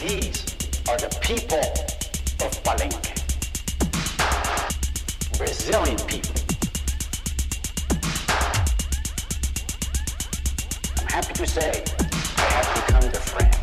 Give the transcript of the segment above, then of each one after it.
These are the people of Palenque. Brazilian people. I'm happy to say I have become their friend.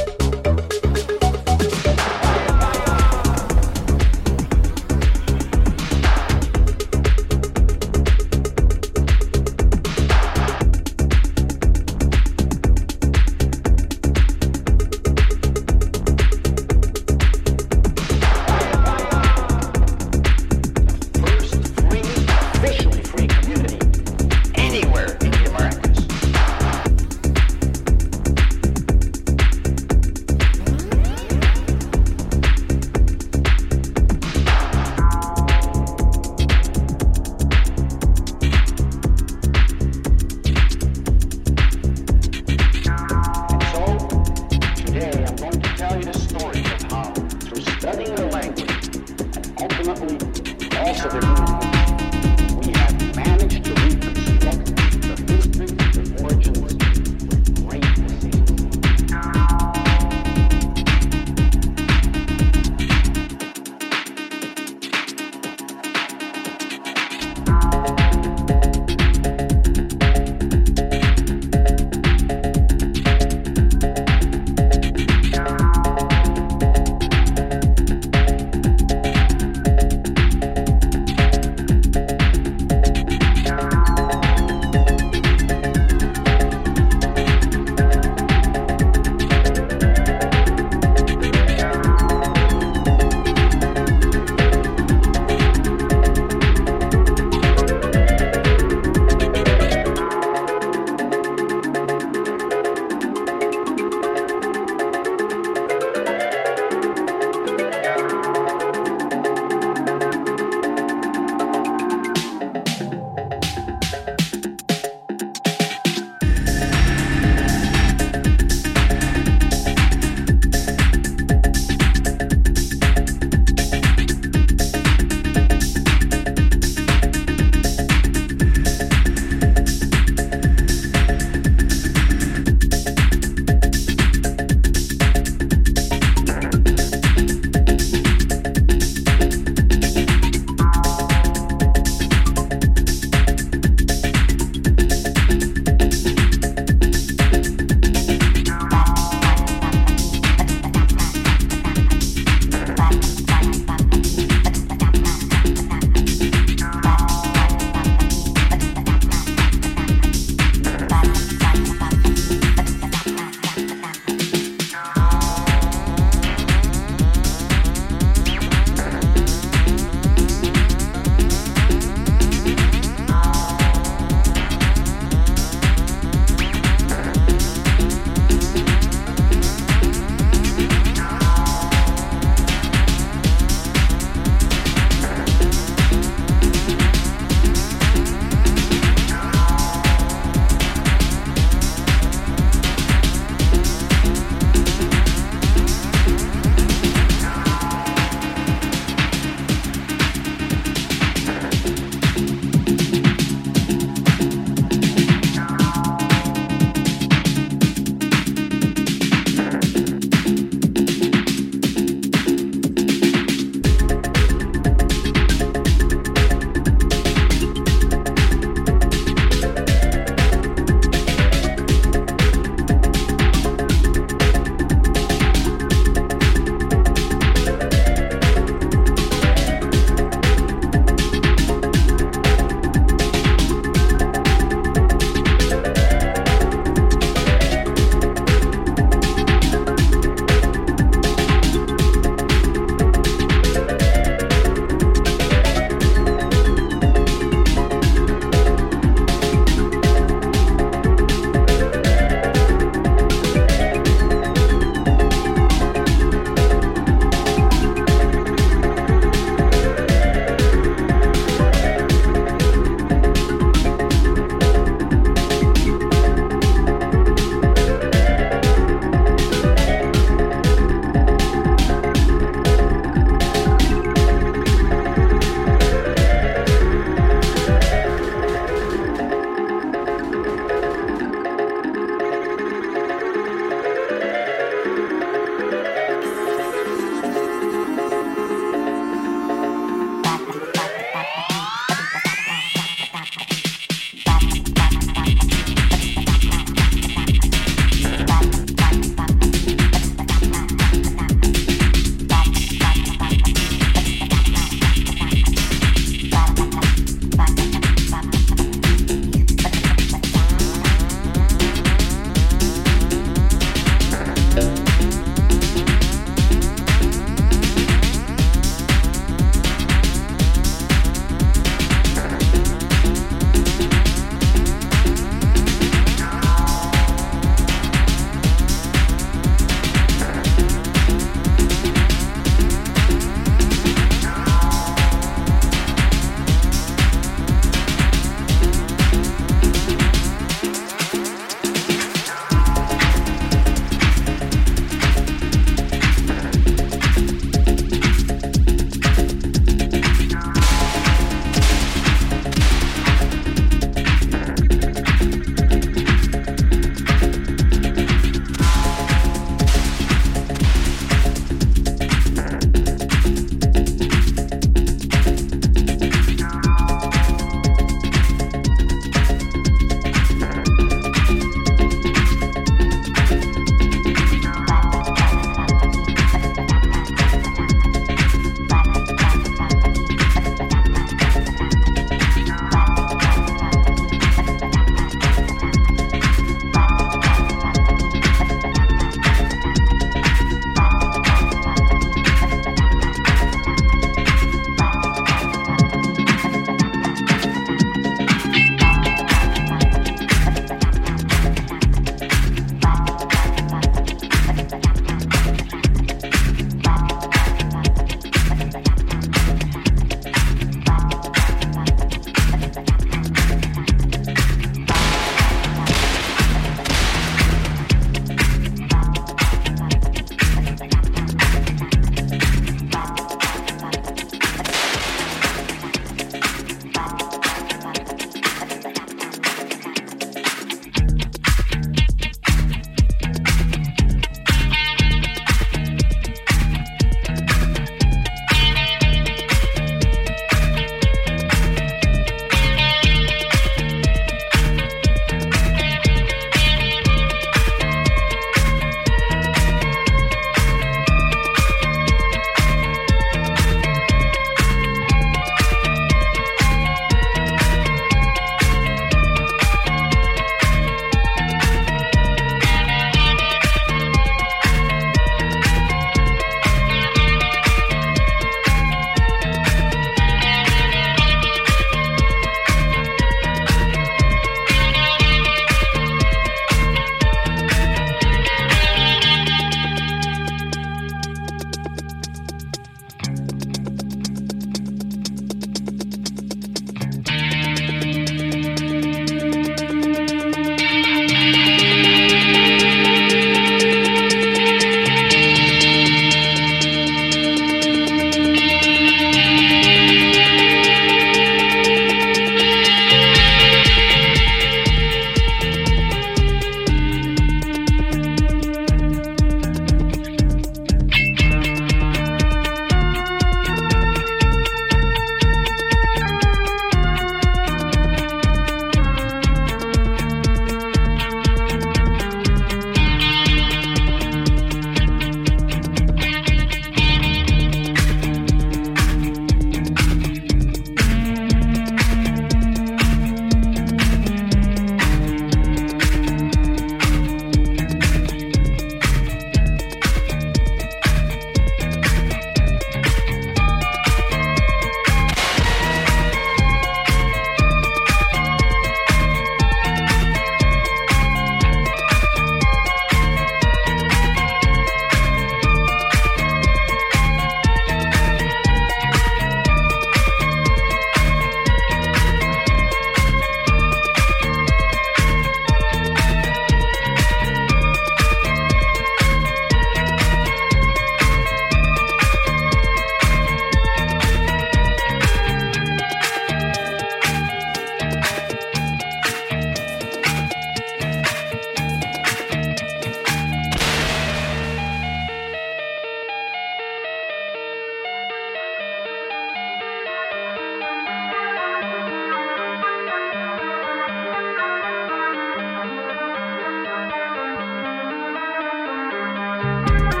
Bye.